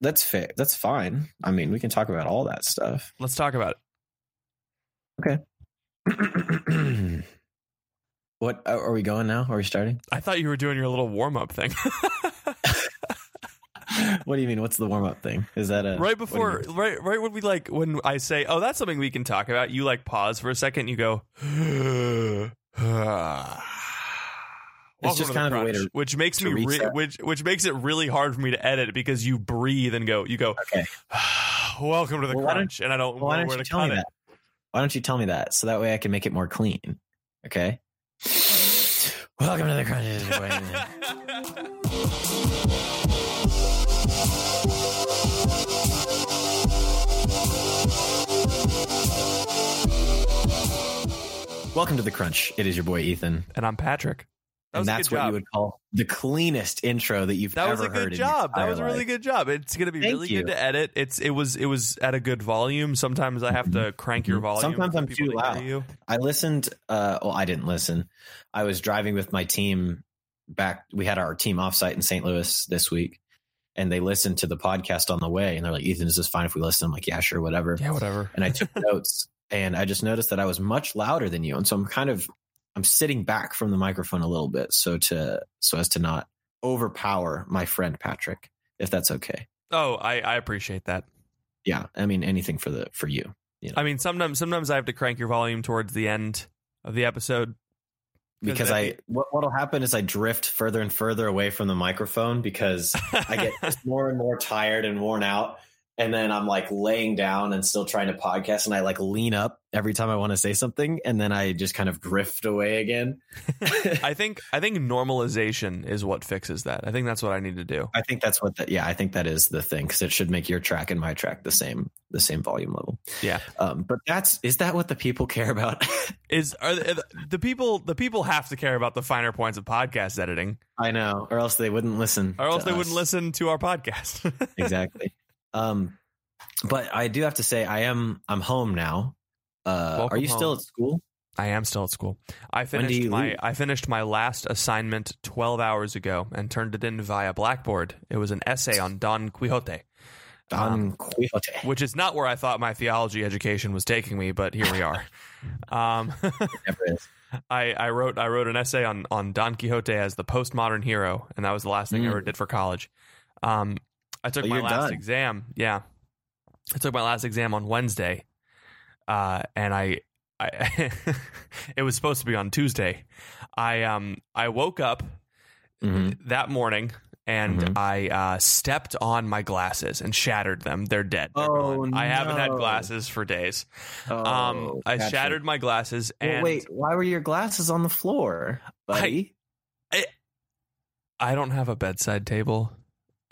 That's fair. That's fine. I mean, we can talk about all that stuff. Let's talk about it. Okay. what uh, are we going now? Are we starting? I thought you were doing your little warm up thing. what do you mean? What's the warm up thing? Is that a right before, right, right when we like when I say, "Oh, that's something we can talk about," you like pause for a second. You go. Welcome just to the kind of a way crunch," to- which makes to me re- which which makes it really hard for me to edit because you breathe and go you go Okay. welcome to the Well, crunch and I don't Well, why know don't where you to tell cut me it. that? Why don't you tell me that so that way I can make it more clean? Okay. Welcome to the crunch. Welcome to the crunch. It is your boy Ethan, and I'm Patrick. That and that's what job. you would call the cleanest intro that you've That ever was a heard. good job. That was a really good job. It's going to be Thank really you. good to edit. It's it was it was at a good volume. Sometimes I have to crank your Mhm. volume. Sometimes I'm too to loud. You. I listened. Uh, well, I didn't listen. I was driving with my team back. We had our team offsite in St. Louis this week, and they listened to the podcast on the way. And they're like, "Ethan, is this fine if we listen?" I'm like, "Yeah, sure, whatever." Yeah, whatever. And I took notes, and I just noticed that I was much louder than you, and so I'm kind of I'm sitting back from the microphone a little bit, so to so as to not overpower my friend Patrick, if that's okay. Oh, I I appreciate that. Yeah, I mean anything for the for you. You know, I mean, sometimes sometimes I have to crank your volume towards the end of the episode. because I what what'll happen is I drift further and further away from the microphone because I get more and more tired and worn out. And then I'm like laying down and still trying to podcast, and I like lean up every time I want to say something, and then I just kind of drift away again. I think I think normalization is what fixes that. I think that's what I need to do. I think that's what that. Yeah, I think that is the thing because it should make your track and my track the same, the same volume level. Yeah. Um, but that's is that what the people care about? Is are the, the people the people have to care about the finer points of podcast editing, I know, or else they wouldn't listen, or else they wouldn't listen to our podcast. exactly. Um, but I do have to say, I am I'm home now. Uh, are you still at school? I am still at school. I finished my leave? I finished my last assignment 12 hours ago and turned it in via Blackboard. It was an essay on Don Quixote, Don Um, Quixote. which is not where I thought my theology education was taking me, but here we are. um, I, I wrote I wrote an essay on on Don Quixote as the postmodern hero, and that was the last thing I Mm. ever did for college. Um, I took Oh, my last done. exam. Yeah, I took my last exam on Wednesday, uh, and I, I it was supposed to be on Tuesday. I um I woke up Mhm. that morning and Mhm. I uh, stepped on my glasses and shattered them. They're dead. They're Oh, gone. I haven't had glasses for days. Oh, um, I gotcha. shattered my glasses Well, and wait, why were your glasses on the floor, buddy? I I don't have a bedside table,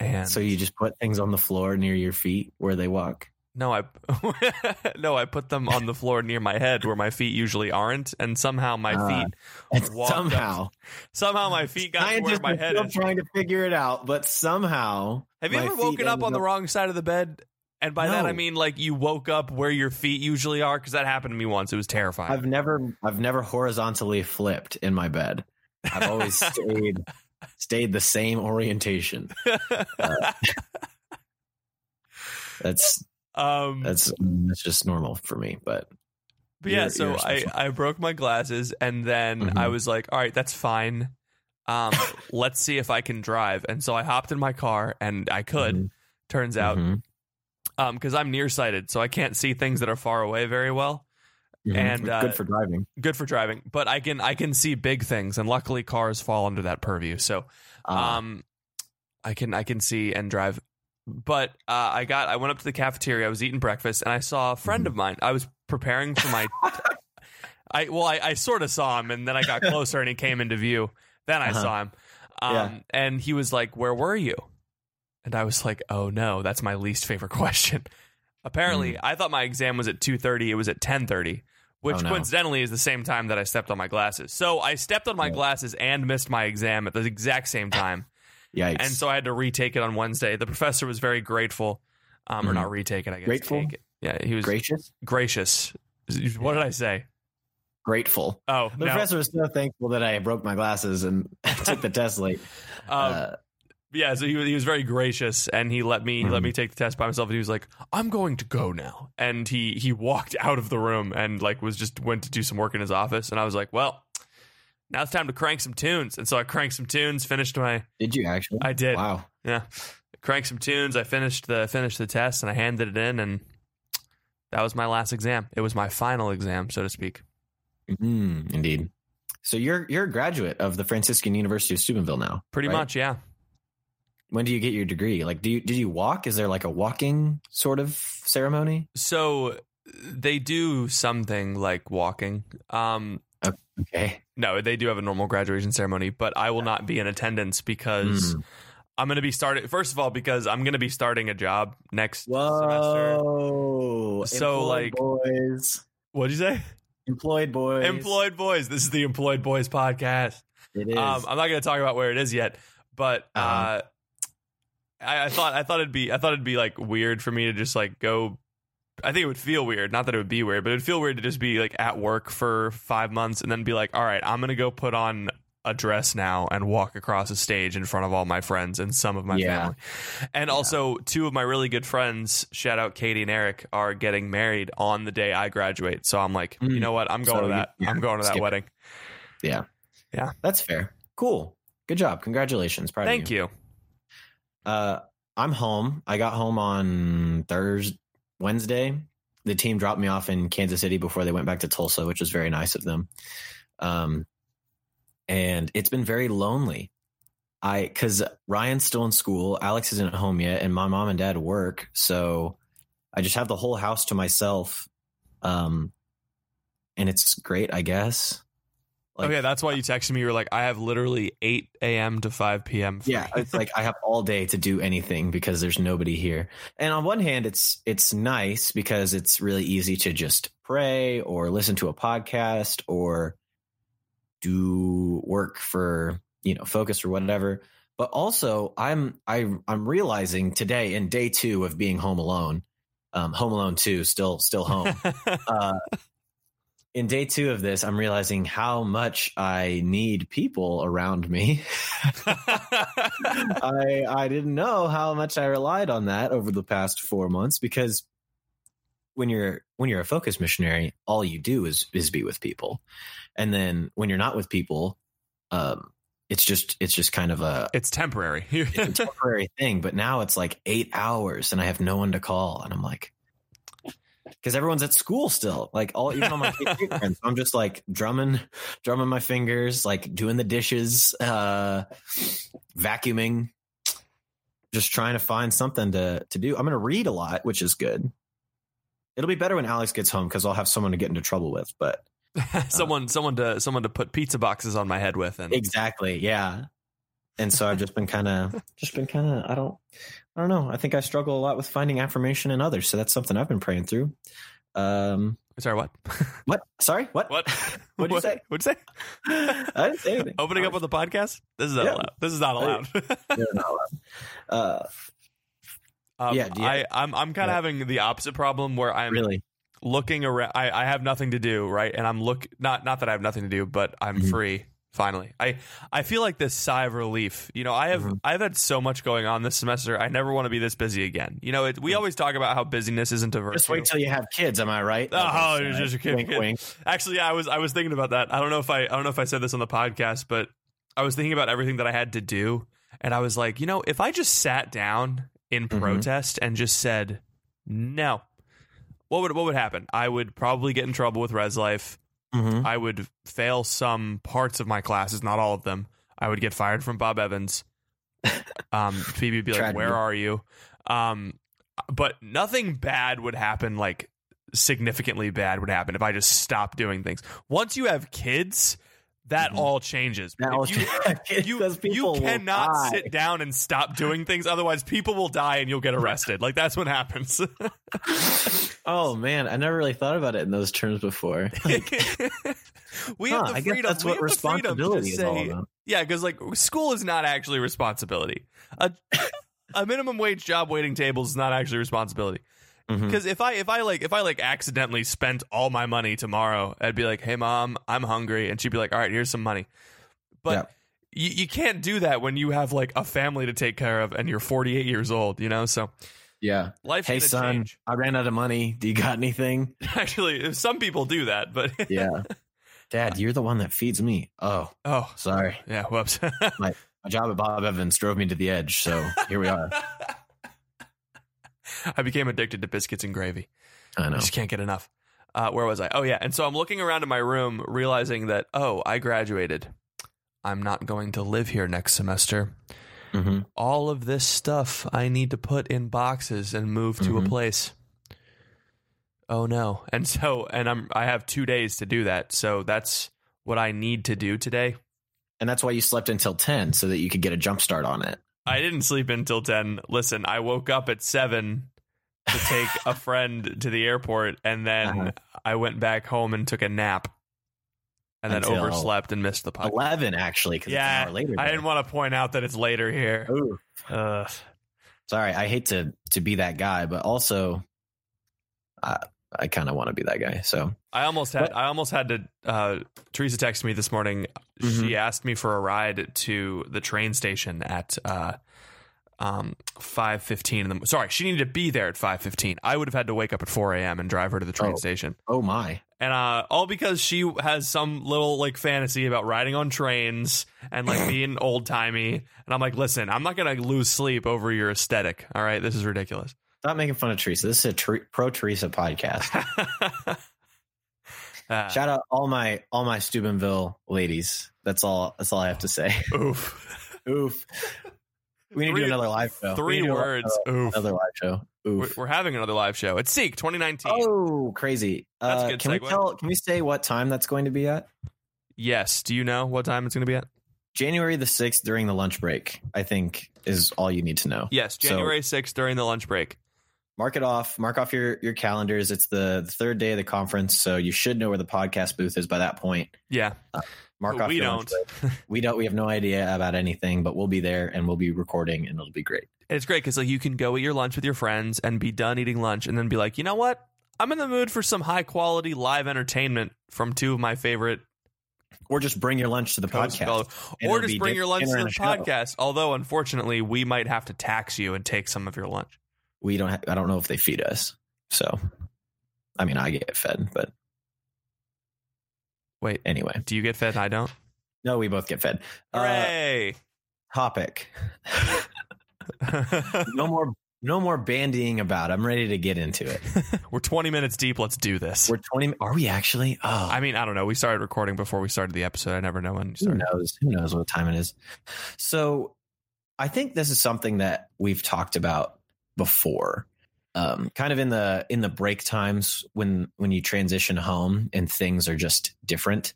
and so you just put things on the floor near your feet where they walk. No, I no, I put them on the floor near my head where my feet usually aren't, and somehow my Uh, feet walked up- somehow, somehow my feet got to where my head still is. trying to figure it out, but somehow. Have you ever woken up on the wrong side of the bed? And by that I mean like you woke up where your feet usually are, because that happened to me once. It was terrifying. I've never, I've never horizontally flipped in my bed. I've always stayed, stayed the same orientation. That's um, that's that's just normal for me. But But yeah, so I. I broke my glasses and then Mhm. I was like, all right, that's fine. Um, let's see if I can drive. And so I hopped in my car and I could, Mhm. turns out, Mhm. um, because I'm nearsighted, so I can't see things that are far away very well. Mhm. And, uh, good for driving. Good for driving, but I can I can see big things, and luckily cars fall under that purview. So Ah, um, I can I can see and drive. But uh, I got I went up to the cafeteria. I was eating breakfast, and I saw a friend Mm-hmm. of mine. I was preparing for my. I well, I, I sort of saw him, and then I got closer, and he came into view. Then I Uh-huh. saw him, um, Yeah. and he was like, "Where were you?" And I was like, "Oh no, that's my least favorite question." Apparently, Mm. I thought my exam was at two thirty. It was at ten thirty, which Oh, no. coincidentally is the same time that I stepped on my glasses. So I stepped on my Yeah. glasses and missed my exam at the exact same time Yikes! and so I had to retake it on Wednesday. The professor was very grateful, um, or Mhm. not retake it. I guess Grateful? take it. Yeah, he was gracious, gracious. What did I say? grateful. Oh The no. professor was so thankful that I broke my glasses and took the test late. Um, Uh, yeah, so he was, he was very gracious, and he let me he let me take the test by myself. And he was like, "I'm going to go now," and he he walked out of the room and like was just went to do some work in his office. And I was like, "Well, now it's time to crank some tunes." And so I cranked some tunes, finished my did you actually? I did. Wow. Yeah. Cranked some tunes. I finished the finished the test and I handed it in and that was my last exam. It was my final exam, so to speak. Mm, indeed. So you're you're a graduate of the Franciscan University of Steubenville now. Pretty right? much, yeah. When do you get your degree? Like, do you did you walk? Is there like a walking sort of ceremony? So they do something like walking. Um Okay. no, they do have a normal graduation ceremony, but I will not be in attendance because Mm. I'm going to be starting first of all because I'm going to be starting a job next semester. Whoa. So, Employed like- boys, What'd you say? employed boys, Employed Boys. This is the Employed Boys podcast. It is. Um, I'm not going to talk about where it is yet, but uh, Uh-huh. I, I thought I thought it'd be I thought it'd be like weird for me to just like go. I think it would feel weird. Not that it would be weird, but it'd feel weird to just be like at work for five months and then be like, all right, I'm going to go put on a dress now and walk across a stage in front of all my friends and some of my Yeah. family. And also, two of my really good friends, shout out Katie and Eric, are getting married on the day I graduate. So I'm like, you Mm. know what? I'm going So to that. yeah, I'm going to that skip it. wedding. yeah. Yeah. That's fair. Cool. Good job. Congratulations. Proud Thank of you. you. Uh, I'm home. I got home on Thursday, Wednesday. The team dropped me off in Kansas City before they went back to Tulsa, which was very nice of them. Um, and it's been very lonely. I because Ryan's still in school, Alex isn't at home yet, and my mom and dad work, so I just have the whole house to myself. Um, and it's great, I guess. Like- okay, that's why you texted me. You're like, I have literally 8 a.m. to 5 p.m. free." yeah it's like i have all day to do anything because there's nobody here and on one hand it's it's nice because it's really easy to just pray or listen to a podcast or do work for you know focus or whatever but also i'm i i'm realizing today in day two of being home alone um home alone 2 still still home uh, in day two of this, I'm realizing how much I need people around me. I I didn't know how much I relied on that over the past four months because when you're when you're a focus missionary, all you do is is be with people, and then when you're not with people, um, it's just it's just kind of a, it's temporary. it's a temporary thing. But now it's like eight hours, and I have no one to call, and I'm like. Because everyone's at school still, like all even all my friends. I'm just like drumming, drumming my fingers, like doing the dishes, uh, vacuuming, just trying to find something to to do. I'm going to read a lot, which is good. It'll be better when Alex gets home because I'll have someone to get into trouble with. But someone, someone to, someone to put pizza boxes on my head with, and exactly, yeah. And so I've just been kind of, just been kind of. I don't, I don't know. I think I struggle a lot with finding affirmation in others, so that's something I've been praying through. Um, Sorry, what? what? Sorry, what? What? What'd you say? What'd you say? I didn't say anything. Opening up on the podcast? This is not Yeah. allowed. This is not allowed. Not allowed. Uh, um, Yeah, you- I, I'm I'm kind of Yeah. having the opposite problem where I'm really? looking around. I, I have nothing to do, right? And I'm look not not that I have nothing to do, but I'm Mhm. free finally. I I feel like this sigh of relief. You know, I have Mhm. I've had so much going on this semester. I never want to be this busy again. You know, it, we always talk about how busyness isn't a virtue. Just wait till you have kids. Am I right? Oh, uh, just a kid- Wink, kid. wink. Actually, yeah, I was I was thinking about that. I don't know if I I don't know if I said this on the podcast, but I was thinking about everything that I had to do, and I was like, you know, if I just sat down in Mhm. protest and just said no, what would what would happen? I would probably get in trouble with Res Life. Mhm. I would fail some parts of my classes, not all of them. I would get fired from Bob Evans. Um, Phoebe would be like, "Where are you?" Um, but nothing bad would happen. Like significantly bad would happen if I just stopped doing things. Once you have kids, that Mhm. all changes. That all you, changes, you, you cannot sit down and stop doing things. Otherwise, people will die and you'll get arrested. Like that's what happens. oh man, I never really thought about it in those terms before. we Huh, have the I guess freedom. that's what have the freedom to responsibility is all about. Yeah, because like school is not actually responsibility. A, a minimum wage job waiting tables is not actually responsibility. Mhm. Because if I if I like if I like accidentally spent all my money tomorrow, I'd be like, "Hey mom, I'm hungry," and she'd be like, "All right, here's some money." But you, you can't do that when you have like a family to take care of and you're 48 years old. You know, so Yeah. life Hey son, change. I ran out of money. Do you got anything? Actually, some people do that, but Yeah. Dad, you're the one that feeds me. Oh, oh sorry. yeah, whoops. My job at Bob Evans drove me to the edge, so here we are. I became addicted to biscuits and gravy. I I just can't get enough. Uh, where was I? Oh yeah, and so I'm looking around in my room, realizing that oh, I graduated. I'm not going to live here next semester. hmm All of this stuff I need to put in boxes and move to a Mhm. place. Oh no! And so, and I'm I have two days to do that. So that's what I need to do today. And that's why you slept until 10 so that you could get a jump start on it. I didn't sleep until 10. Listen, I woke up at 7 to take a friend to the airport and then Uh-huh. I went back home and took a nap. And then Until overslept and missed the podcast. 11, actually, because it's an Yeah, hour later. I didn't want to point out that it's later here. Ugh. Sorry, I hate to to be that guy, but also I I kind of want to be that guy. So I almost had What? I almost had to uh Teresa texted me this morning. Mhm. She asked me for a ride to the train station at uh um 5:15 in the sorry, she needed to be there at 5:15. I would have had to wake up at 4 a.m. and drive her to the train Oh. station. oh my, And uh all because she has some little like fantasy about riding on trains and like being old-timey. And I'm like, "Listen, I'm not going to lose sleep over your aesthetic. All right, this is ridiculous." Stop making fun of Teresa. This is a pro Teresa podcast. Uh, Shout out all my all my Steubenville ladies. That's all. That's all I have to say. oof. Oof. We need to do another live show. Three words. Oof. Another live show. We're, Oof. we're having another live show. It's Seek 2019. Oh, crazy! That's a Uh, good can we segue. tell? Can we say what time that's going to be at? Yes. Do you know what time it's going to be at? January the sixth during the lunch break. I think is all you need to know. Yes, So- January 6th during the lunch break. Mark it off mark off your your calendars it's the, the third day of the conference so you should know where the podcast booth is by that point Yeah. Uh, mark But off we your don't. we don't we have no idea about anything but we'll be there and we'll be recording and it'll be great And It's great because like you can go eat your lunch with your friends and be done eating lunch and then be like, you know what? I'm in the mood for some high quality live entertainment from two of my favorite or just bring your lunch to the hosts. podcast Or just bring your lunch to the and a show. podcast. Although unfortunately, we might have to tax you and take some of your lunch. We don't ha- i don't know if they feed us so i mean i get fed but Wait, anyway do you get fed I don't? no we both get fed uh, Hooray! topic no more no more bandying about i'm ready to get into it We're 20 minutes deep. Let's do this. we're 20 are we actually oh I mean, I don't know. We started recording before we started the episode. I never know when you who knows who knows what time it is so i think this is something that we've talked about before um, kind of in the in the break times when when you transition home and things are just different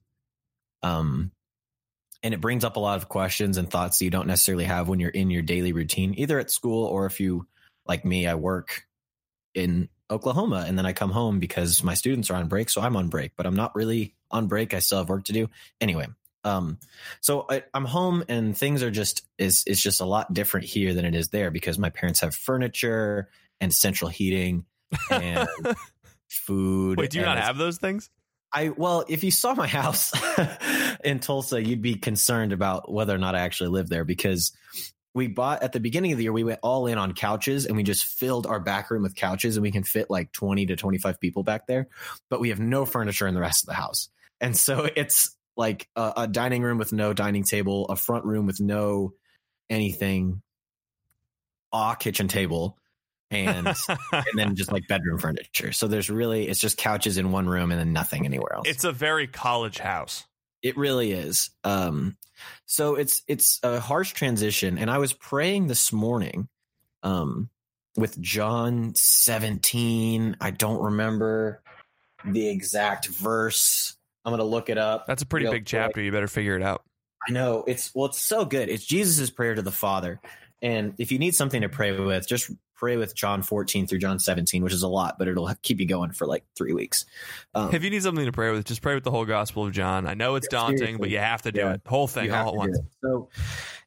um and it brings up a lot of questions and thoughts that you don't necessarily have when you're in your daily routine, either at school or if you, like me, I work in Oklahoma and then I come home because my students are on break. So I'm on break, but I'm not really on break. I still have work to do. Anyway, um, so I, I'm home and things are just is it's just a lot different here than it is there because my parents have furniture and central heating and food. Wait, do you not have those things? I well, if you saw my house in Tulsa, you'd be concerned about whether or not I actually live there because we bought at the beginning of the year, we went all in on couches and we just filled our back room with couches and we can fit like 20 to 25 people back there, but we have no furniture in the rest of the house. And so it's like a, a dining room with no dining table, a front room with no anything, a kitchen table, and and then just like bedroom furniture. So there's really it's just couches in one room and then nothing anywhere else. it's a very college house. It really is. Um, so it's it's a harsh transition, and I was praying this morning, um, with John seventeen. I don't remember the exact verse. I'm gonna look it up. That's a pretty big quick. chapter. You better figure it out. I know it's well, it's so good. It's Jesus' prayer to the Father, and if you need something to pray with, just pray with John 14 through John 17, which is a lot, but it'll keep you going for like three weeks. Um, If you need something to pray with, just pray with the whole Gospel of John. I know it's Yeah, daunting, seriously. but you have to do Yeah. it. Whole thing all at once. So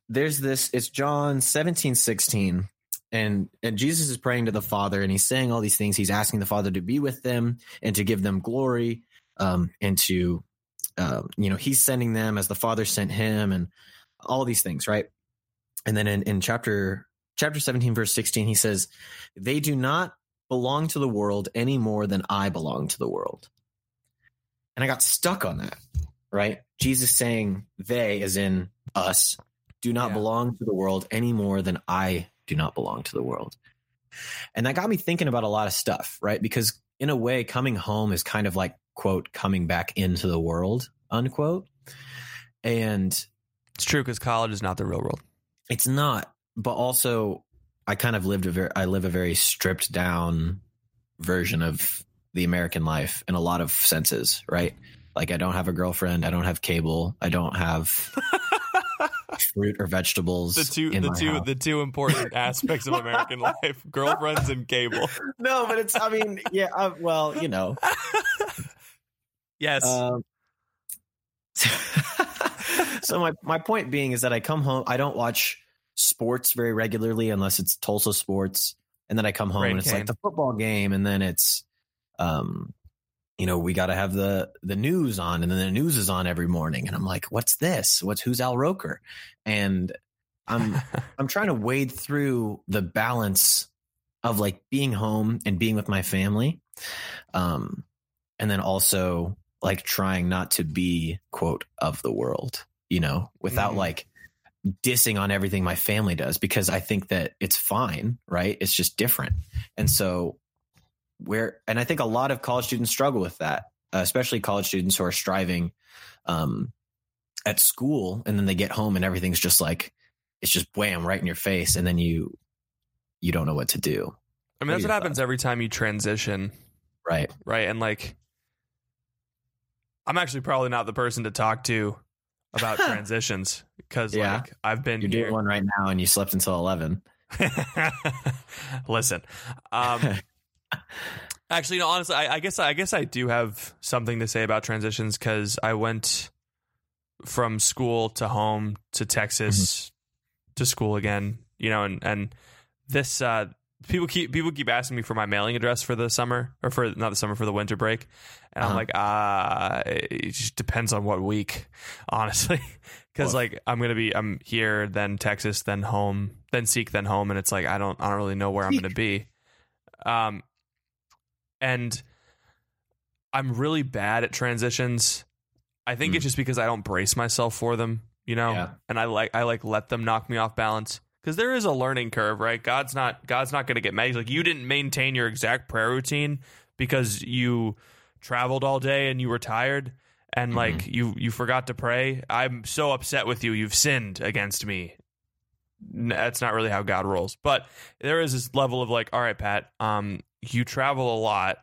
there's this, it's John 17, 16. And, and Jesus is praying to the Father and he's saying all these things. He's asking the Father to be with them and to give them glory um, and to, um, you know, he's sending them as the Father sent him and all these things, right? And then in, in chapter chapter 17, verse 16, he says, They do not belong to the world any more than I belong to the world. And I got stuck on that, right? Jesus saying they, as in us, do not Yeah. belong to the world any more than I do not belong to the world. And that got me thinking about a lot of stuff, right? Because in a way, coming home is kind of like, quote, coming back into the world, unquote. And It's true because college is not the real world. it's not, but also I kind of lived a very, I live a very stripped down version of the American life in a lot of senses, right? Like I don't have a girlfriend, I don't have cable, I don't have fruit or vegetables. The two, in the my two, house. the two important aspects of American life: girlfriends and cable. no, but it's, I mean, yeah, uh, well, you know, Yes, Um, so my my point being is that I come home. I don't watch sports very regularly unless it's Tulsa sports, and then I come home Rain and it's cane. like the football game, and then it's, um, you know, we got to have the the news on, and then the news is on every morning, and I'm like, what's this? What's who's Al Roker? And I'm I'm trying to wade through the balance of like being home and being with my family, um, and then also like trying not to be quote of the world, you know, without Mhm. like dissing on everything my family does because I think that it's fine, right? It's just different, and so where and I think a lot of college students struggle with that, uh, especially college students who are striving um, at school, and then they get home and everything's just like it's just wham right in your face, and then you you don't know what to do, I mean what that's what happens every time you transition, right? right? And like, I'm actually probably not the person to talk to about transitions because Yeah. like I've been You're here. doing one right now, and you slept until eleven. Listen, um, actually, no. Honestly, I, I guess I guess I do have something to say about transitions because I went from school to home to Texas to school again. You know, and and this uh, people keep people keep asking me for my mailing address for the summer or for not the summer for the winter break, and I'm Uh-huh. like, ah, it just depends on what week, honestly. Because like I'm gonna be I'm here, then Texas, then home, then Seek, then home, and it's like I don't I don't really know where I'm gonna be. Um, and I'm really bad at transitions. I think Mm. it's just because I don't brace myself for them, you know, Yeah. and I like I like let them knock me off balance because there is a learning curve, right? God's not God's not going to get mad. He's like you didn't maintain your exact prayer routine because you traveled all day and you were tired and Mm-hmm. like you you forgot to pray. I'm so upset with you. You've sinned against me. That's not really how God rolls. But there is this level of like, all right, Pat, um, you travel a lot.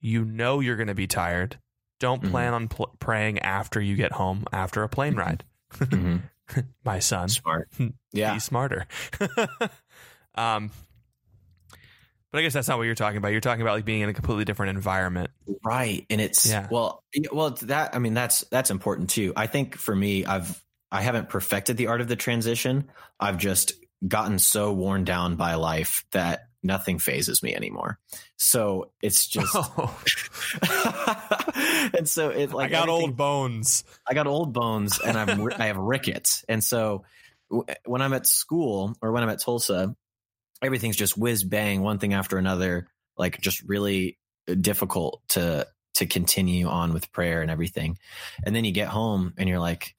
You know you're going to be tired. Don't Mhm. plan on pl- praying after you get home after a plane Mhm. ride. Mhm. My son, Smart. Yeah. be smarter. um, but I guess that's not what you're talking about. You're talking about like being in a completely different environment. Right. And it's Yeah. well well that I mean that's that's important too. I think for me I've I haven't perfected the art of the transition. I've just gotten so worn down by life that nothing fazes me anymore. So it's just Oh, and so it like I got old bones. I got old bones and I'm I have rickets. And so w- when I'm at school or when I'm at Tulsa, everything's just whiz bang, one thing after another, like just really difficult to to continue on with prayer and everything. And then you get home and you're like,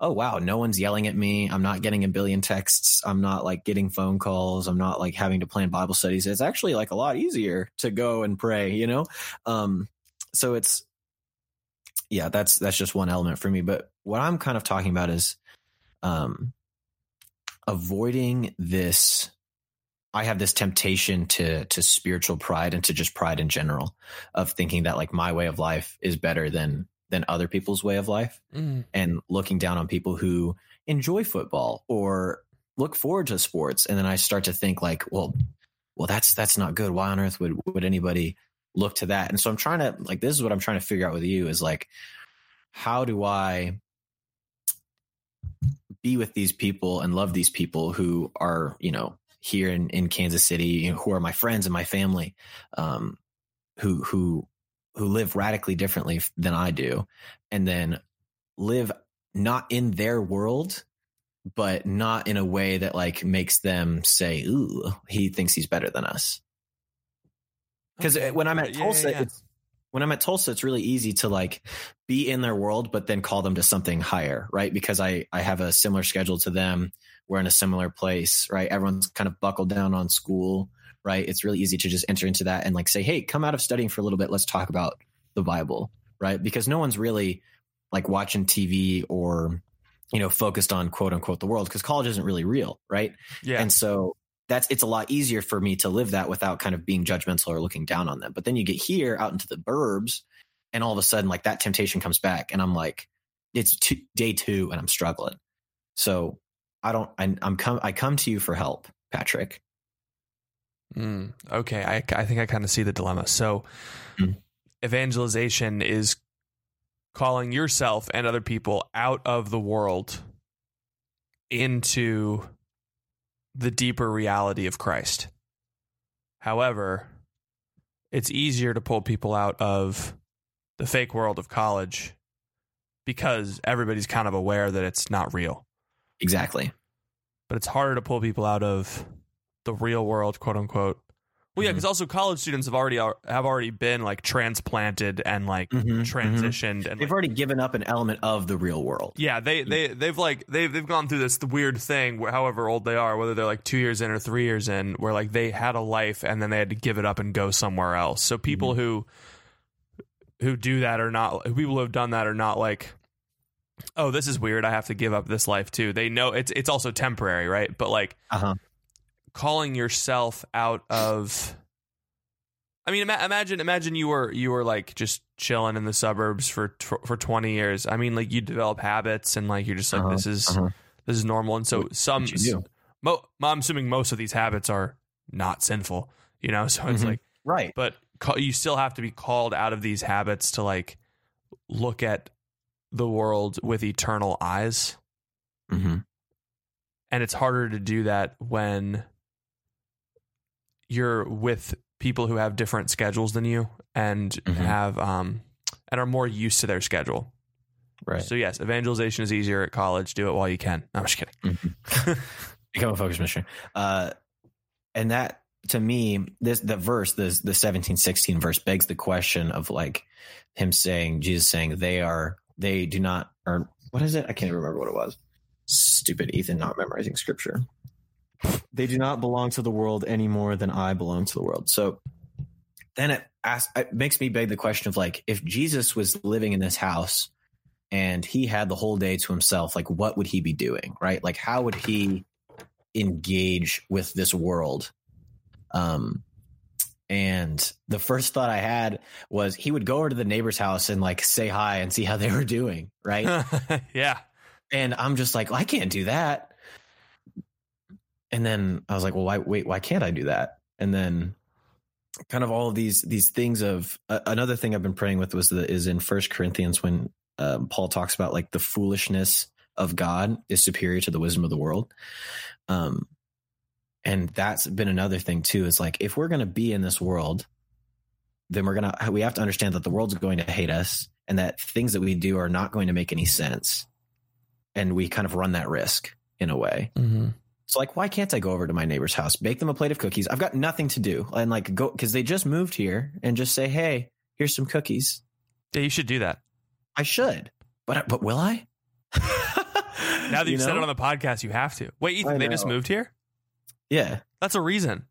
oh wow, no one's yelling at me. I'm not getting a billion texts. I'm not like getting phone calls. I'm not like having to plan Bible studies. It's actually like a lot easier to go and pray, you know? Um so it's yeah, that's that's just one element for me. But what I'm kind of talking about is um avoiding this I have this temptation to to spiritual pride and to just pride in general of thinking that like my way of life is better than than other people's way of life Mm. and looking down on people who enjoy football or look forward to sports. And then I start to think like well well that's that's not good. Why on earth would would anybody look to that? And so I'm trying to like this is what I'm trying to figure out with you is like how do I be with these people and love these people who are you know here in, in Kansas City you know, who are my friends and my family um who who who live radically differently than I do and then live not in their world but not in a way that like makes them say ooh he thinks he's better than us oh, because Okay. Uh, when I'm at Yeah, yeah, Tulsa yeah. it's when I'm at Tulsa it's really easy to like be in their world but then call them to something higher right because I I have a similar schedule to them we're in a similar place right everyone's kind of buckled down on school right? It's really easy to just enter into that and like say hey come out of studying for a little bit. Let's talk about the bible right? Because no one's really like watching tv or you know focused on quote unquote the world because college isn't really real right? Yeah. and so that's it's a lot easier for me to live that without kind of being judgmental or looking down on them. But then you get here out into the burbs and all of a sudden like that temptation comes back and i'm like it's two, day two and i'm struggling. So i don't I, i'm come i come to you for help patrick Mm, okay, I, I think I kind of see the dilemma. So, Mm. evangelization is calling yourself and other people out of the world into the deeper reality of Christ. However, it's easier to pull people out of the fake world of college because everybody's kind of aware that it's not real exactly but it's harder to pull people out of the real world, quote unquote. Well, yeah, because also college students have already have already been like transplanted and like Mhm, transitioned, and they've like, already given up an element of the real world. Yeah, they they they've like they've they've gone through this weird thing, however old they are, whether they're like two years in or three years in, where like they had a life and then they had to give it up and go somewhere else. So people who who do that are not people who have done that are not like oh this is weird i have to give up this life too. They know it's it's also temporary right? But like uh-huh calling yourself out of I mean ima- imagine imagine you were you were like just chilling in the suburbs for for, for 20 years. I mean like you develop habits and like you're just like Uh-huh, this is uh-huh. this is normal and so What- some what mo- I'm assuming most of these habits are not sinful, you know? So it's Mhm. like right but ca- you still have to be called out of these habits to like look at the world with eternal eyes hmm and it's harder to do that when you're with people who have different schedules than you and Mhm. have um and are more used to their schedule. right So yes, evangelization is easier at college. Do it while you can. No, I'm just kidding. become a focus missionary. Uh, and that to me, this the verse, this the seventeen sixteen verse begs the question of like him saying, Jesus saying, they are they do not or what is it? I can't even remember what it was. Stupid Ethan not memorizing scripture. They do not belong to the world any more than I belong to the world. So then it asks, it makes me beg the question of like, if Jesus was living in this house and he had the whole day to himself, like what would he be doing? Right? Like how would he engage with this world? Um and the first thought I had was he would go over to the neighbor's house and like say hi and see how they were doing, right? yeah. And I'm just like, well, I can't do that. And then I was like, well, why, wait, why can't I do that? And then kind of all of these these things of uh, another thing I've been praying with was the is in First Corinthians when um, Paul talks about like the foolishness of God is superior to the wisdom of the world. Um, and that's been another thing too. Is like if we're going to be in this world, then we're gonna we have to understand that the world's going to hate us, and that things that we do are not going to make any sense, and we kind of run that risk in a way. Mm-hmm. So like, why can't I go over to my neighbor's house, bake them a plate of cookies? I've got nothing to do, and like go because they just moved here, and just say, hey, here's some cookies. Yeah, you should do that. I should, but but will I? Now that You you've said it on the podcast, you have to. Wait, Ethan, they just moved here? Yeah, That's a reason.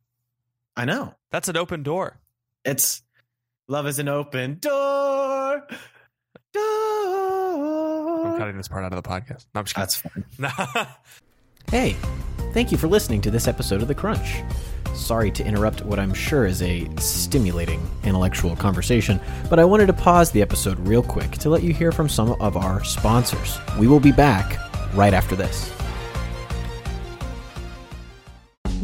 I know. That's an open door. It's love is an open door. Door. I'm cutting this part out of the podcast. No, I'm just That's fine. Hey, thank you for listening to this episode of The Crunch. Sorry to interrupt what I'm sure is a stimulating intellectual conversation, but I wanted to pause the episode real quick to let you hear from some of our sponsors. We will be back right after this.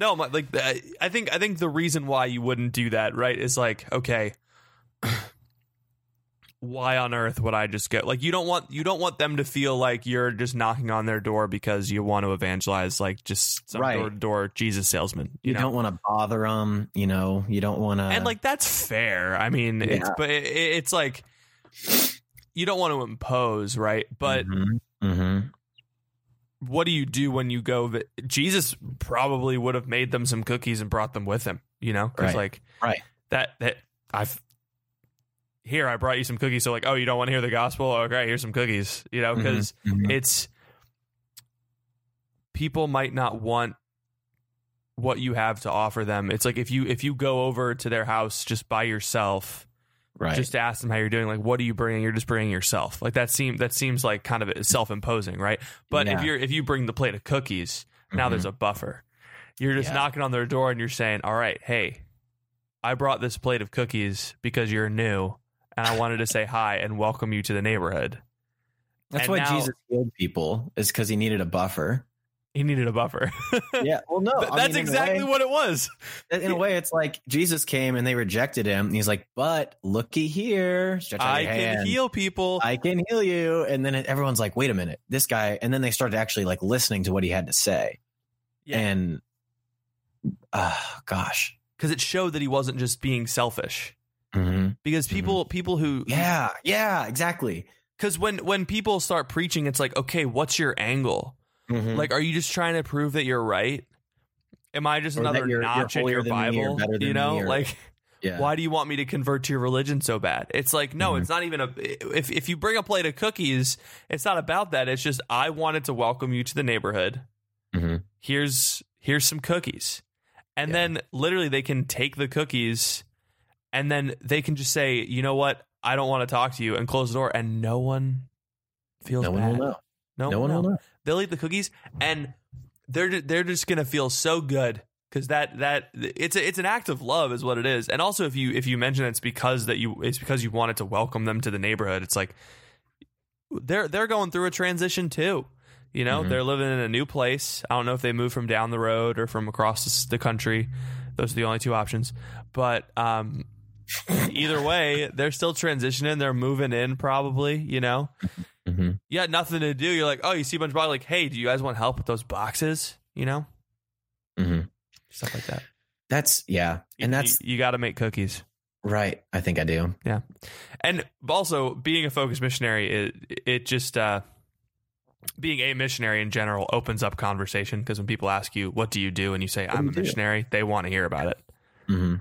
No, my, like I think I think the reason why you wouldn't do that, right, is like okay, why on earth would I just go? Like you don't want you don't want them to feel like you're just knocking on their door because you want to evangelize, like just some Right. door to door Jesus salesman. You, You, know? don't want to bother them. You know, you don't want to. and like that's fair. I mean, it's but it, it's like you don't want to impose, right? But hmm what do you do when you go? vi- Jesus probably would have made them some cookies and brought them with him. You know, because Right. like right. that that I've here I brought you some cookies. So like, oh, you don't want to hear the gospel? Okay, here's some cookies. You know, because Mhm. it's people might not want what you have to offer them. It's like if you if you go over to their house just by yourself, right. just ask them how you're doing. Like, what are you bringing? You're just bringing yourself. Like that seem that seems like kind of self imposing, right? But if you're if you bring the plate of cookies, now there's mm-hmm. a buffer. You're just Yeah. knocking on their door and you're saying, "All right, hey, I brought this plate of cookies because you're new, and I wanted to say hi and welcome you to the neighborhood." That's and why now- Jesus healed people is because he needed a buffer. He needed a buffer. Yeah. Well, no. I That's mean, exactly way- what it was. In a way, it's like Jesus came and they rejected him. And he's like, "But looky here, I can hand. heal people. I can heal you." And then everyone's like, "Wait a minute, this guy." And then they started actually like listening to what he had to say. Yeah. And, uh, gosh, because it showed that he wasn't just being selfish. Mhm. Because people, people who, yeah, yeah, exactly. because when when people start preaching, it's like, okay, what's your angle? Mhm. Like, are you just trying to prove that you're right? Am I just Or another you're- you're notch in your Bible? You know, or- like, yeah, why do you want me to convert to your religion so bad? It's like, no, Mhm. it's not even a. If if you bring a plate of cookies, it's not about that. It's just I wanted to welcome you to the neighborhood. Mhm. Here's here's some cookies, and Yeah. then literally they can take the cookies, and then they can just say, you know what, I don't want to talk to you, and close the door, and no one feels bad. no bad. one will know. no, No one will know. They'll eat the cookies, and they're they're just gonna feel so good because that that it's a, it's an act of love is what it is. And also, if you if you mention it's because that you it's because you wanted to welcome them to the neighborhood, it's like they're they're going through a transition too. You know, Mhm. they're living in a new place. I don't know if they moved from down the road or from across the the country. Those are the only two options. But um, either way, they're still transitioning. They're moving in, probably. You know, hmm you got nothing to do. You're like, oh, you see a bunch of boxes. Like, hey, do you guys want help with those boxes? You know, hmm stuff like that. That's yeah, and that's you, got to make cookies. right. I think I do. Yeah. And also, being a focused missionary, it it just uh, being a missionary in general opens up conversation because when people ask you, "What do you do?" and you say, "I'm a missionary," they want to hear about it. hmm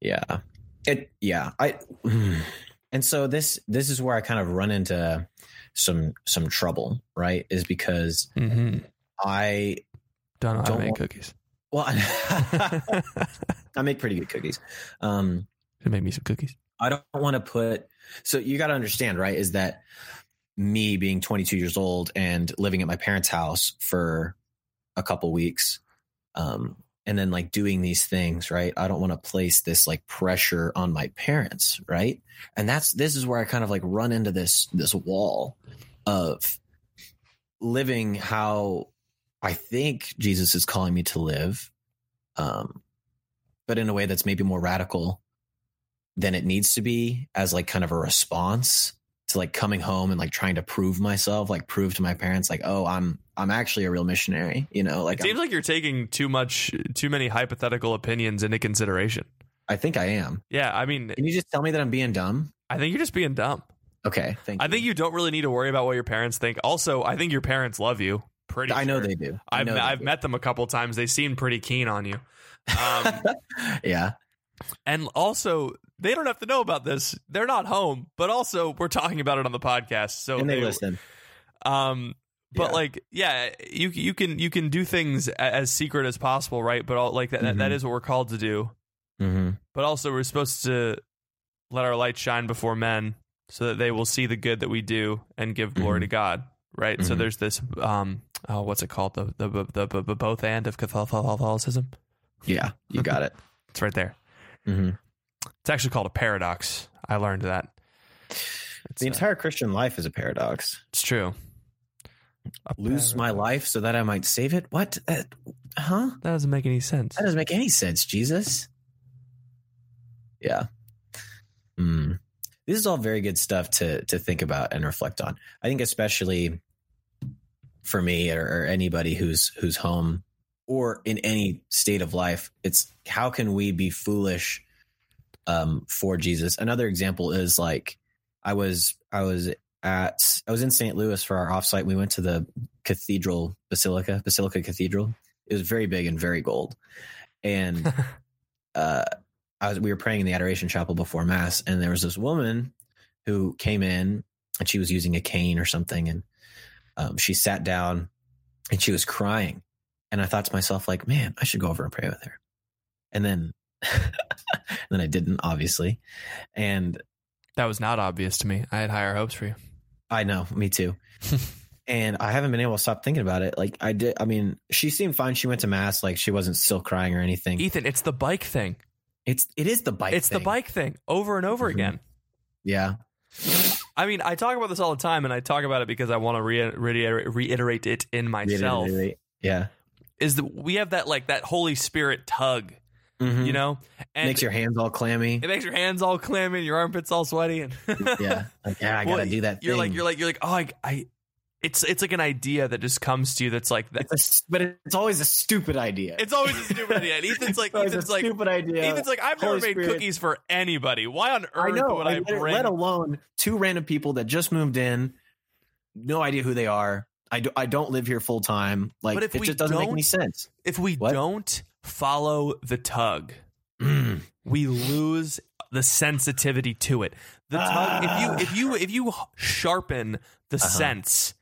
Yeah. It yeah. I and so this this is where I kind of run into some some trouble, right? Is because Mm-hmm. I Don't know Don't make want- cookies. well I make pretty good cookies. Um Should make me some cookies. I don't want to put so you got to understand, right? Is that me being 22 years old and living at my parents' house for a couple weeks, um, and then like doing these things, right? I don't want to place this like pressure on my parents, right? And that's this is where I kind of like run into this this wall of living how I think Jesus is calling me to live, um, but in a way that's maybe more radical than it needs to be as like kind of a response to like coming home and like trying to prove myself, like prove to my parents, like, oh, I'm I'm actually a real missionary, you know, like It seems like you're taking too much, too many hypothetical opinions into consideration. I think I am. Yeah, I mean, Can you just tell me that I'm being dumb? I think you're just being dumb. Okay, thank I you. think you don't really need to worry about what your parents think. Also, I think your parents love you. Pretty. I know they do. I I've they I've do. met them a couple times. They seem pretty keen on you. Um, yeah, and also, they don't have to know about this. They're not home, but also we're talking about it on the podcast. So and they listen. Um, but Yeah. like, yeah, you you can you can do things as secret as possible, right? But all, like that, that that is what we're called to do. Mm-hmm. But also, we're supposed to let our light shine before men, so that they will see the good that we do and give glory Mhm. to God. Right. So Mhm. there's this um oh what's it called the the the, the, the both and of Catholicism. Yeah, you got it. It's right there. Hmm It's actually called a paradox. I learned that. It's, The uh, entire Christian life is a paradox. it's true. A Lose my life so that I might save it. What? Uh, huh? That doesn't make any sense. That doesn't make any sense, Jesus. Yeah. Hmm. This is all very good stuff to to think about and reflect on. I think especially for me or, or anybody who's who's home or in any state of life, it's how can we be foolish um, for Jesus? Another example is like I was I was at I was in St. Louis for our offsite. We went to the cathedral basilica, Basilica Cathedral. It was very big and very gold. And uh, I was we were praying in the adoration chapel before mass, and there was this woman who came in and she was using a cane or something, and um, she sat down and she was crying, and I thought to myself like, man, I should go over and pray with her, and then then I didn't obviously, and That was not obvious to me. I had higher hopes for you. I know, me too. and I haven't been able to stop thinking about it. Like I did, I mean, she seemed fine. She went to mass, like she wasn't still crying or anything. Ethan, it's the bike thing. It's it is the bike. it's the bike thing over and over Mhm. again. Yeah. I mean, I talk about this all the time, and I talk about it because I want to re- reiterate, reiterate it in myself. Reiterate. Yeah. Is that we have that like that Holy Spirit tug, Mhm. you know, and makes your hands all clammy. it makes your hands all clammy, and your armpits all sweaty, and yeah. Like, yeah, I gotta do that. You're like you're like you're like oh I, I it's it's like an idea that just comes to you that's like that. It's a but it's always a stupid idea. It's always a stupid idea. And Ethan's like It's Ethan's a like stupid idea. Ethan's like I've never made Spirit. cookies for anybody. Why on earth I know. would I let, bring? let alone two random people that just moved in, no idea who they are. I, do, I don't live here full time. Like But if it we just doesn't make don't- any sense. if we What? don't follow the tug, Mm. we lose the sensitivity to it. The tug, if you if you if you sharpen the Uh-huh. sense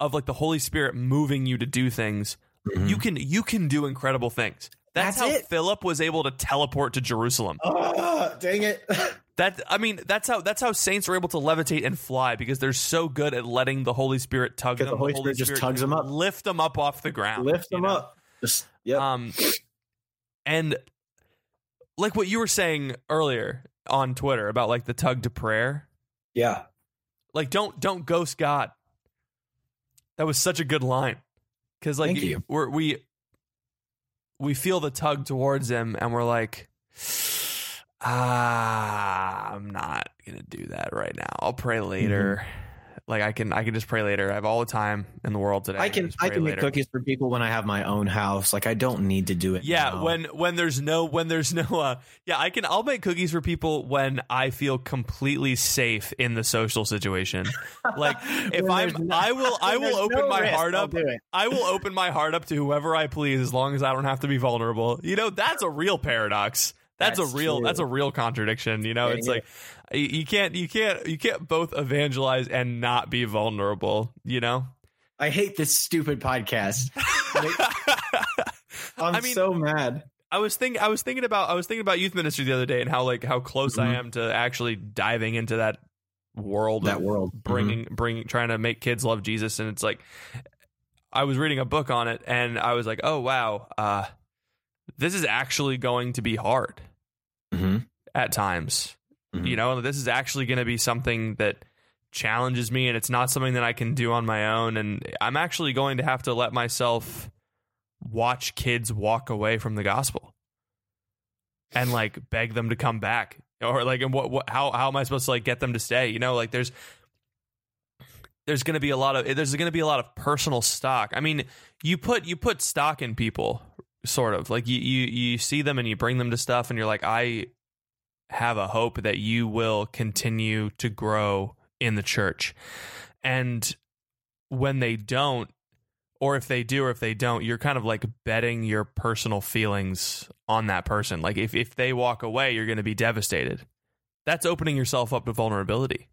of like the Holy Spirit moving you to do things, Mhm. you can you can do incredible things. That's, That's how it. Philip was able to teleport to Jerusalem. Ah, dang it. That I mean, that's how that's how saints are able to levitate and fly because they're so good at letting the Holy Spirit tug them. Because the Holy Spirit just tugs them up. lift them up off the ground, Lift them know? up. Just yep. Um, and like what you were saying earlier on Twitter about like the tug to prayer, yeah. like don't don't ghost God. That was such a good line because like. We're, we we feel the tug towards him, and we're like, ah, I'm not gonna do that right now. I'll pray later. Mm-hmm. Like I can I can just pray later. I have all the time in the world today. I can just I pray can make cookies for people when I have my own house. Like I don't need to do it. Yeah, now. when when there's no when there's no uh yeah, I can I'll make cookies for people when I feel completely safe in the social situation. Like if I'm no- I will I will open no my risk, heart up. I will open my heart up to whoever I please as long as I don't have to be vulnerable. You know, that's a real paradox. That's, That's a real true. that's a real contradiction. You know, Yeah, it's yeah. like you can't you can't you can't both evangelize and not be vulnerable, you know? I hate this stupid podcast. I'm I mean, so mad. I was thinking I was thinking about I was thinking about youth ministry the other day and how like how close I Mhm. am to actually diving into that world That world. Mm-hmm. bringing bringing trying to make kids love Jesus and it's like I was reading a book on it and I was like oh wow uh this is actually going to be hard hmm at times. Mhm. you know this is actually going to be something that challenges me and it's not something that I can do on my own and I'm actually going to have to let myself watch kids walk away from the gospel and like beg them to come back. Or like and what, what how how am I supposed to like get them to stay? You know like there's there's going to be a lot of there's going to be a lot of personal stock. I mean you put you put stock in people sort of like you you you see them and you bring them to stuff and you're like I have a hope that you will continue to grow in the church. And when they don't, or if they do or if they don't, you're kind of like betting your personal feelings on that person. Like if, if they walk away, you're going to be devastated. That's opening yourself up to vulnerability.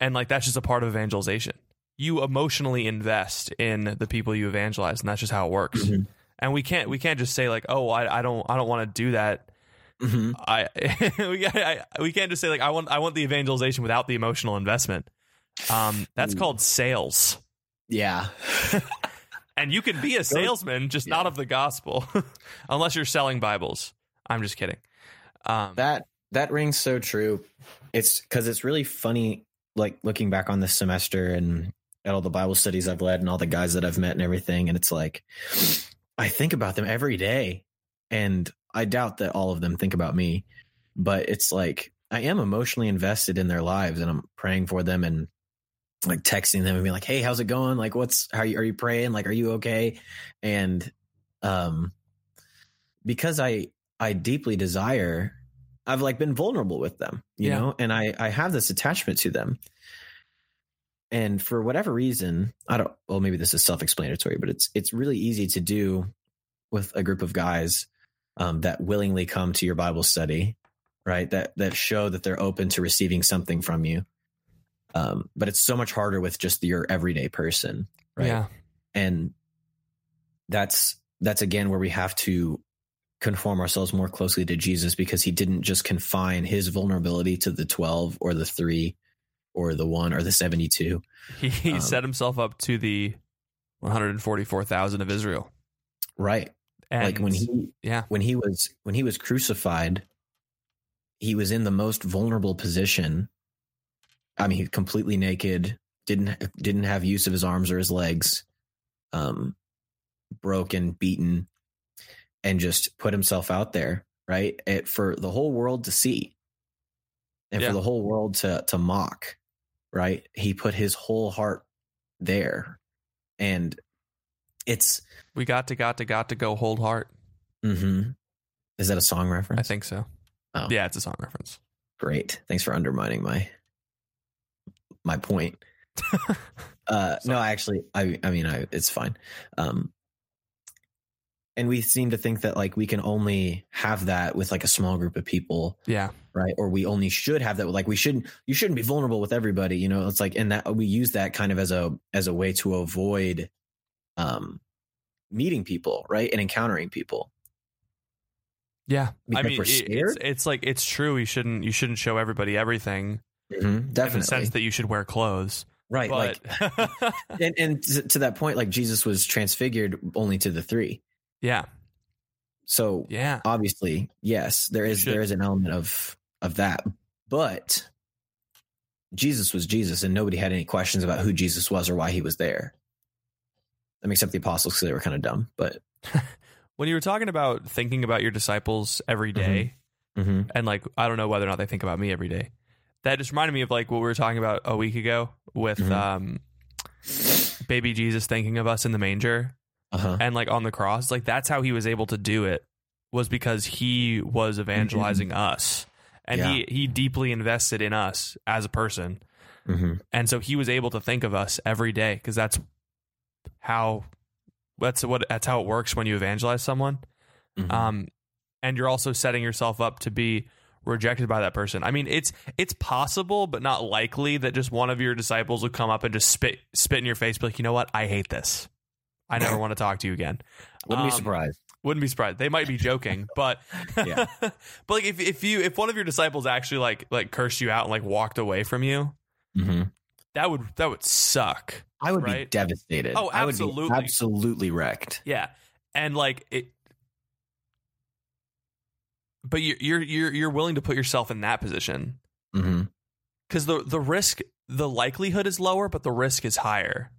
And like that's just a part of evangelization. You emotionally invest in the people you evangelize, and that's just how it works. Mhm. And we can't we can't just say like, oh, I, I don't I don't want to do that. hmm I we, I we can't just say like I want I want the evangelization without the emotional investment. Um, that's Ooh. called sales, Yeah. and you can be a salesman, just not of the gospel, unless you're selling Bibles. I'm just kidding. Um, that that rings so true. It's because it's really funny, like looking back on this semester and at all the Bible studies I've led and all the guys that I've met and everything, and it's like I think about them every day, and I doubt that all of them think about me, but it's like I am emotionally invested in their lives, and I'm praying for them and like texting them and being like, "Hey, how's it going? Like, what's how are you, are you praying? Like, are you okay?" And um, because I I deeply desire I've like been vulnerable with them, you Yeah. know, and I I have this attachment to them. And for whatever reason, I don't well maybe this is self-explanatory, but it's it's really easy to do with a group of guys um, that willingly come to your Bible study, right? That that show that they're open to receiving something from you. Um, but it's so much harder with just your everyday person, right? Yeah, and that's that's again where we have to conform ourselves more closely to Jesus because he didn't just confine his vulnerability to the 12 or the 3 or the 1 or the 72 he, he Um, set himself up to the 144,000 of Israel. right. And like when he yeah, when he was when he was crucified he was in the most vulnerable position. I mean completely naked didn't didn't have use of his arms or his legs um broken beaten and just put himself out there right? It, for the whole world to see and Yeah. for the whole world to to mock right he put his whole heart there and it's we got to got to got to go hold heart. Mm-hmm. is that a song reference I think so. Oh. Yeah, it's a song reference. Great. Thanks for undermining my my point. uh no, actually I I mean I it's fine. Um and we seem to think that like we can only have that with like a small group of people, Yeah, right? Or we only should have that like we shouldn't you shouldn't be vulnerable with everybody, you know? It's like and that we use that kind of as a as a way to avoid um meeting people, right? And encountering people. Yeah, I mean, it- it's, it's like it's true. You shouldn't you shouldn't show everybody everything Mhm, in the definitely sense that you should wear clothes. right But like and, and to that point like jesus was transfigured only to the three yeah, so yeah, obviously yes there is there is an element of of that but jesus was jesus and nobody had any questions about who jesus was or why he was there I mean, except the apostles because they were kind of dumb but when you were talking about thinking about your disciples every day, Mm-hmm. day, and like I don't know whether or not they think about me every day. That just reminded me of like what we were talking about a week ago with Mhm. um, baby Jesus thinking of us in the manger uh-huh and like on the cross. Like that's how he was able to do it was because he was evangelizing us, and he he deeply invested in us as a person, hmm and so he was able to think of us every day because that's how that's what that's how it works when you evangelize someone. Mm-hmm. um, and you're also setting yourself up to be rejected by that person. I mean, it's it's possible, but not likely that just one of your disciples would come up and just spit spit in your face, be like, you know what, I hate this. I never want to talk to you again. wouldn't be Um, surprised Wouldn't be surprised. They might be joking, but Yeah. but like if if you if one of your disciples actually like like cursed you out and like walked away from you, hmm that would that would suck. i would be devastated Oh, i would absolutely. be absolutely wrecked Yeah, and like it, but you're you're you're you're willing to put yourself in that position because the the risk, the likelihood is lower, but the risk is higher,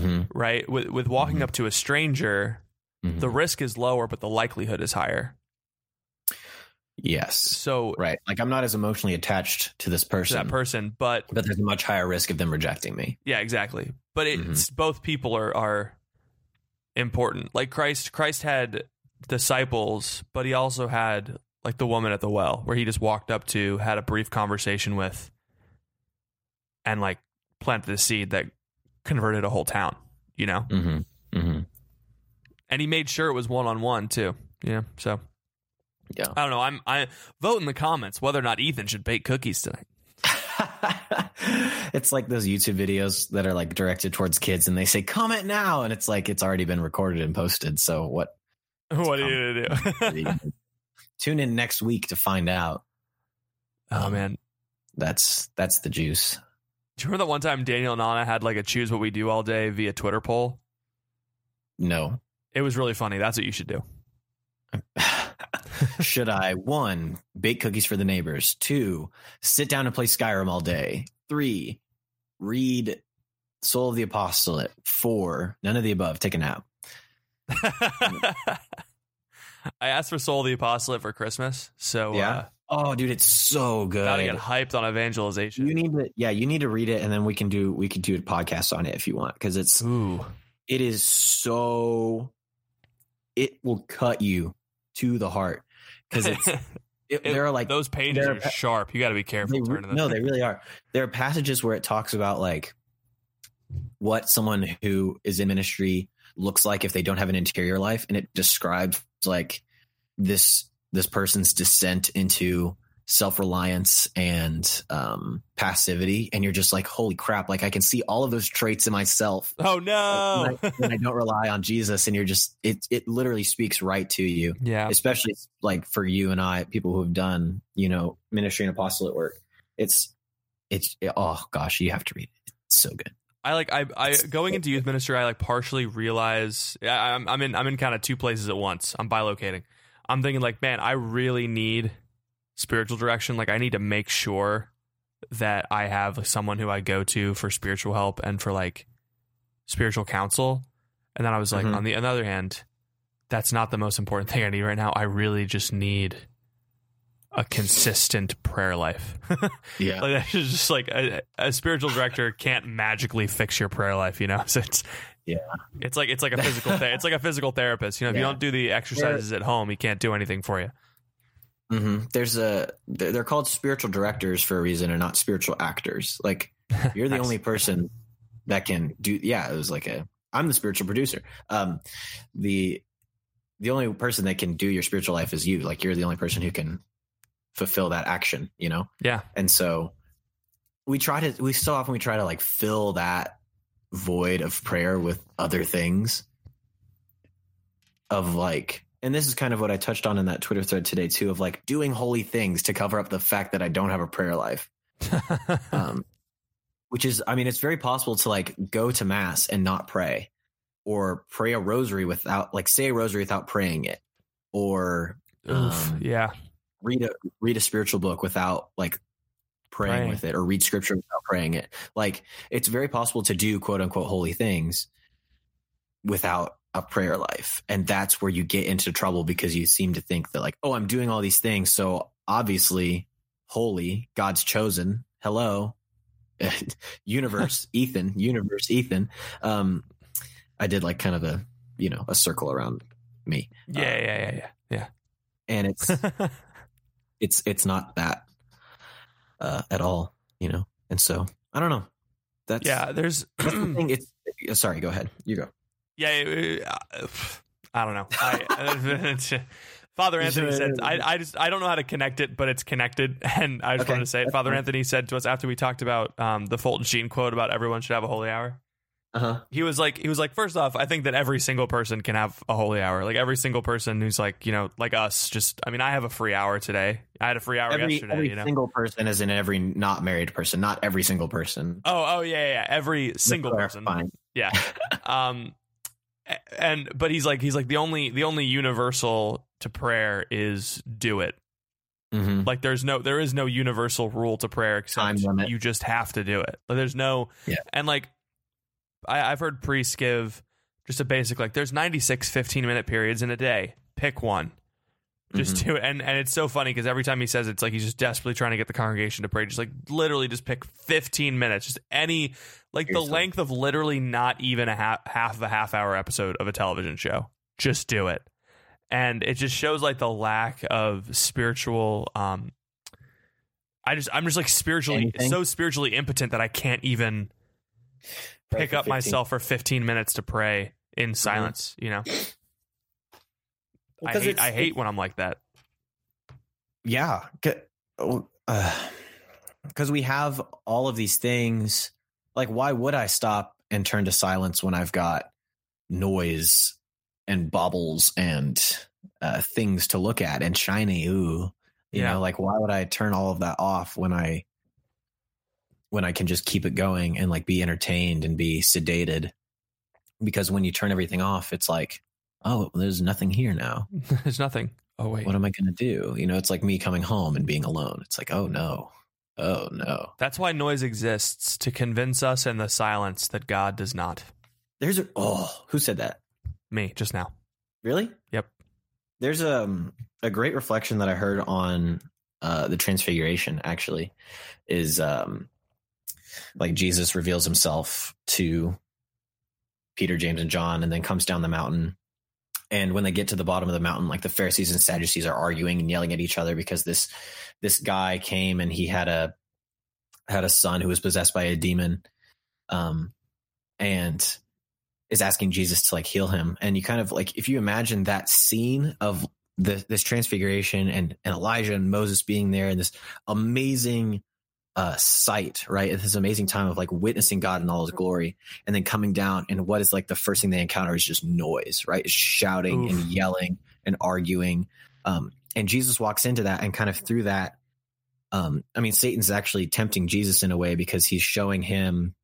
hmm right? With with walking Mhm. up to a stranger, Mm-hmm. the risk is lower, but the likelihood is higher. yes So right like i'm not as emotionally attached to this to person that person, but but there's a much higher risk of them rejecting me yeah, exactly. But Mm-hmm. it's both people are are important. Like Christ, Christ had disciples, but he also had like the woman at the well, where he just walked up to, had a brief conversation with, and like planted the seed that converted a whole town. You know, mm-hmm. Mm-hmm. and he made sure it was one on one too. Yeah, so yeah I don't know. I'm I vote in the comments whether or not Ethan should bake cookies tonight. it's like those YouTube videos that are like directed towards kids and they say comment now and it's like it's already been recorded and posted. So what what are you gonna do? tune in next week to find out. oh man, That's that's the juice. Do you remember that one time Daniel and Anna had like a choose what we do all day via Twitter poll? No. It was really funny. That's what you should do. Should I one bake cookies for the neighbors? Two, sit down and play Skyrim all day. Three, read Soul of the Apostolate. Four, none of the above. Take a nap. I asked for Soul of the Apostolate for Christmas, so Yeah? uh, Oh, dude, it's so good. gotta get hyped on evangelization. You need to, yeah, you need to read it, and then we can do we can do a podcast on it if you want, because it's Ooh, it is so it will cut you to the heart because it's it, It- there are like those pages are are- sharp. You got to be careful. they, turning them. no, they really are. There are passages where it talks about like what someone who is in ministry looks like if they don't have an interior life, and it describes like this this person's descent into self reliance and um, passivity, and you're just like, holy crap! Like I can see all of those traits in myself. Oh no! I, when I don't rely on Jesus, and you're just it it literally speaks right to you yeah, especially like for you and I, people who have done, you know, ministry and apostolate work. It's, it's, oh gosh, you have to read it. It's so good. I like I I going into youth ministry. I like partially realize I, I'm I'm in I'm in kind of two places at once. I'm bilocating. I'm thinking like, man, I really need spiritual direction. Like, I need to make sure that I have someone who I go to for spiritual help and for like spiritual counsel. And then I was like, Mhm. on the, on the other hand, that's not the most important thing I need right now. I really just need a consistent prayer life. Yeah. like that's just like a, a spiritual director can't magically fix your prayer life, you know. So it's Yeah. it's like it's like a physical ther- it's like a physical therapist. You know, if you don't do the exercises at home, he can't do anything for you. hmm There's a, they're they're called spiritual directors for a reason and not spiritual actors. Like you're the Nice. only person that can do, yeah, it was like a, I'm the spiritual producer. Um, the, the only person that can do your spiritual life is you. Like you're the only person who can fulfill that action, you know? Yeah. And so we try to, we so often we try to like fill that void of prayer with other things of like and this is kind of what I touched on in that Twitter thread today too, of like doing holy things to cover up the fact that I don't have a prayer life. um, which is, I mean, it's very possible to like go to mass and not pray, or pray a rosary without, like, say a rosary without praying it, or Oof, um, yeah. Read a read a spiritual book without like praying, Praying. with it, or read scripture without praying it. Like, it's very possible to do quote unquote holy things without a prayer life, and that's where you get into trouble because you seem to think that like, oh, I'm doing all these things, so obviously holy, God's chosen. Hello, universe, Ethan, universe, Ethan. Um, I did like kind of a you know a circle around me, Yeah, yeah, yeah, yeah. Yeah. And it's. it's it's not that uh, at all, you know. And so I don't know. That's yeah, there's That's the thing. It's uh, sorry. Go ahead. You go. yeah, uh, I don't know. I, Father Anthony said, I, I just I don't know how to connect it, but it's connected, and I just Okay, wanted to say it. Father. Anthony said to us after we talked about um, the Fulton Sheen quote about everyone should have a holy hour. Uh huh. He was like, he was like, first off, I think that every single person can have a holy hour. Like every single person who's like, you know, like us. Just, I mean, I have a free hour today. I had a free hour Every yesterday. every you know. single person is in every not married person. Not every single person. oh, oh yeah, yeah. yeah. Every single person. Fine. Yeah. um and but he's like he's like the only the only universal to prayer is do it. Mm-hmm. Like there's no there is no universal rule to prayer except you just have to do it. Like there's no Yeah. and like I, I've heard priests give just a basic like there's 96 15 minute periods in a day. Pick one. Just Mm-hmm. do it. And and it's so funny because every time he says it, it's like he's just desperately trying to get the congregation to pray. Just like literally just pick 15 minutes. Just any like the length of literally not even a half half of a half hour episode of a television show. Just do it. And it just shows like the lack of spiritual um I just I'm just like spiritually Anything? so spiritually impotent that I can't even pick up 15. myself for 15 minutes to pray in silence, you know. I hate I hate when I'm like that. Yeah. Because we have all of these things. Like, why would I stop and turn to silence when I've got noise and bubbles and uh, things to look at and shiny? Ooh, you Yeah. know, like why would I turn all of that off when I when I can just keep it going and like be entertained and be sedated? Because when you turn everything off, it's like, oh, there's nothing here now There's nothing. Oh wait. what am I going to do? You know, it's like me coming home and being alone. It's like, oh no, oh no. That's why noise exists to convince us in the silence that God does not. There's a oh, who said that? Me just now. Really? Yep. There's a a great reflection that I heard on uh, the Transfiguration. Actually, is um like Jesus reveals himself to Peter, James, and John, and then comes down the mountain. And when they get to the bottom of the mountain, like the Pharisees and Sadducees are arguing and yelling at each other because this this guy came and he had a had a son who was possessed by a demon, um, and is asking Jesus to like heal him. And you kind of like if you imagine that scene of the, this transfiguration and, and Elijah and Moses being there and this amazing uh sight, right? This amazing time of like witnessing God in all his glory and then coming down and what is like the first thing they encounter is just noise, right? It's shouting and yelling and arguing. Um and Jesus walks into that and kind of through that um I mean Satan's actually tempting Jesus in a way because he's showing him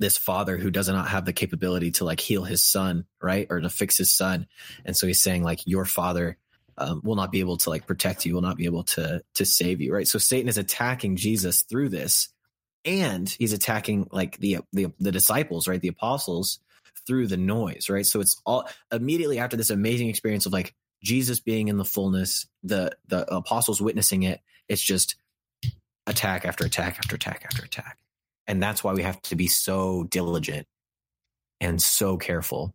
this father who does not have the capability to like heal his son, right? Or to fix his son. And so he's saying like your father um, will not be able to like protect you, will not be able to to save you, right? So Satan is attacking Jesus through this, and he's attacking like the the the disciples, right? The apostles through the noise, right? So it's all immediately after this amazing experience of like Jesus being in the fullness, the the apostles witnessing it. It's just attack after attack after attack after attack, and that's why we have to be so diligent and so careful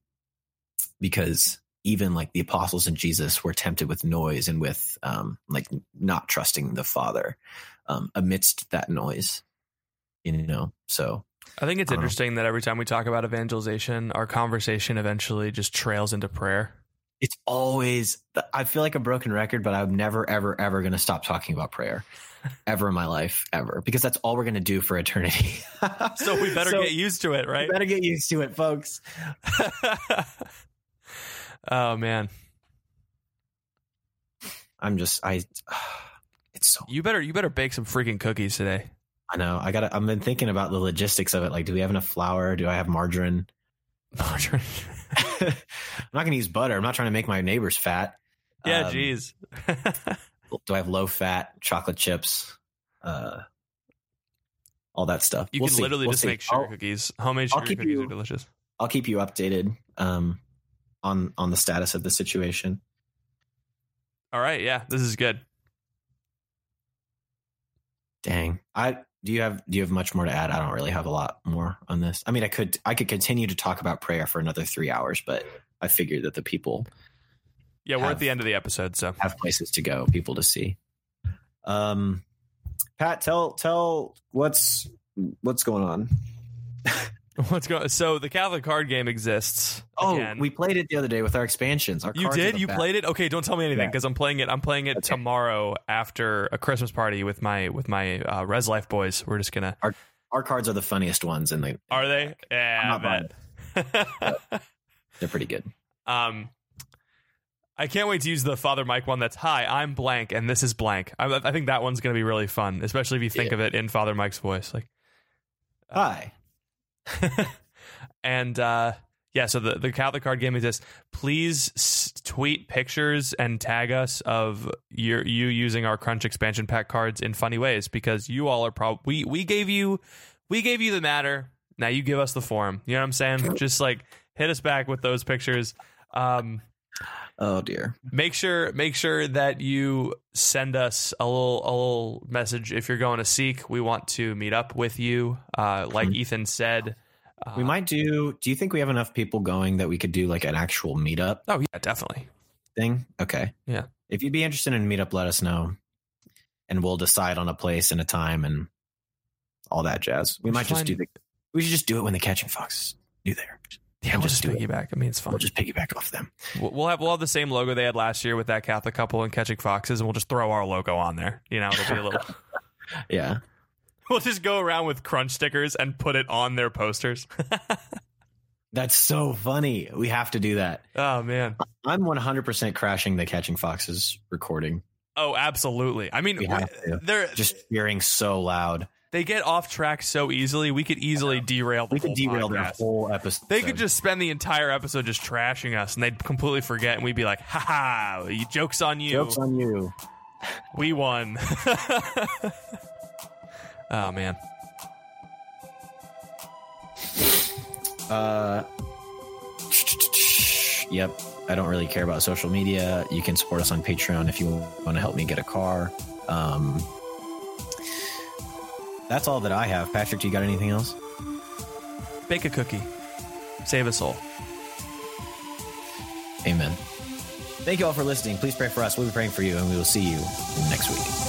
because even like the apostles and Jesus were tempted with noise and with um, like not trusting the Father um, amidst that noise, you know. So I think it's I don't know. interesting that every time we talk about evangelization, our conversation eventually just trails into prayer. it's always I feel like a broken record, but I'm never, ever, ever going to stop talking about prayer ever in my life, ever, because that's all we're going to do for eternity. So we better So get used to it, we right? better get used to it, folks. oh man. I'm just I. It's so. You better you better bake some freaking cookies today. I know. I got. I've been thinking about the logistics of it. Like, do we have enough flour? Do I have margarine? Margarine. I'm not going to use butter. I'm not trying to make my neighbors fat. yeah, Um, jeez. do I have low fat chocolate chips? Uh, all that stuff. you We'll can see. literally We'll just see. make sugar I'll, cookies. Homemade sugar cookies you- are delicious. I'll keep you updated um, on on the status of the situation. All right, yeah, this is good. Dang. I do you have do you have much more to add? I don't really have a lot more on this. I mean, I could I could continue to talk about prayer for another three hours, but I figured that the people Yeah, we're at the end of the episode, so have places to go, people to see. Um, Pat, tell tell what's what's going on. what's going? So the Catholic card game exists. Oh, again. we played it the other day with our expansions. Our You did? You played it? Okay, don't tell me anything Yeah. because I'm playing it. I'm playing it Okay. tomorrow after a Christmas party with my with my uh, Res Life boys. We're just gonna. Our cards are the funniest ones, and they Are they? Yeah, I'm I bet. they're pretty good. um, I can't wait to use the Father Mike one. That's hi, I'm blank, and this is blank. I, I think that one's gonna be really fun, especially if you think Yeah. of it in Father Mike's voice. Like, Hi. and uh, yeah, so the the Catholic card game exists. Please s- tweet pictures and tag us of your you using our Crunch expansion pack cards in funny ways because you all are probably we we gave you we gave you the matter. Now you give us the form. You know what I'm saying? Just like hit us back with those pictures. Um, Oh dear. make sure make sure that you send us a little a little message if you're going to SEEK. We want to meet up with you. Uh, like Ethan said. Uh, We might do. Do you think we have enough people going that we could do like an actual meetup Oh yeah, definitely. thing? Okay. Yeah. If you'd be interested in a meetup, let us know, and we'll decide on a place and a time and all that jazz. We We might just do the. We should just do it when the Catching Foxes do there. Yeah, We'll we'll just just do it. piggyback. I mean, it's fun. We'll just piggyback off them. We'll we'll have we'll have the same logo they had last year with that Catholic couple and Catching Foxes, and we'll just throw our logo on there. You know, it'll be a little. Yeah. we'll just go around with crunch stickers and put it on their posters. That's so funny. We have to do that. oh man. I'm 100% crashing the Catching Foxes recording. Oh, absolutely. I mean, We have to. they're Just hearing so loud. They get off track so easily. We could easily derail. The We could whole derail their podcast. whole episode. They could just spend the entire episode just trashing us, and they'd completely forget, and we'd be like, "Ha ha! Jokes on you. jokes on you. we won." oh man. Uh, yep. I don't really care about social media. You can support us on Patreon if you want to help me get a car. Um, that's all that I have. Patrick, do you got anything else? Bake a cookie. Save a soul. Amen. Thank you all for listening. Please pray for us. We'll be praying for you, and we will see you next week.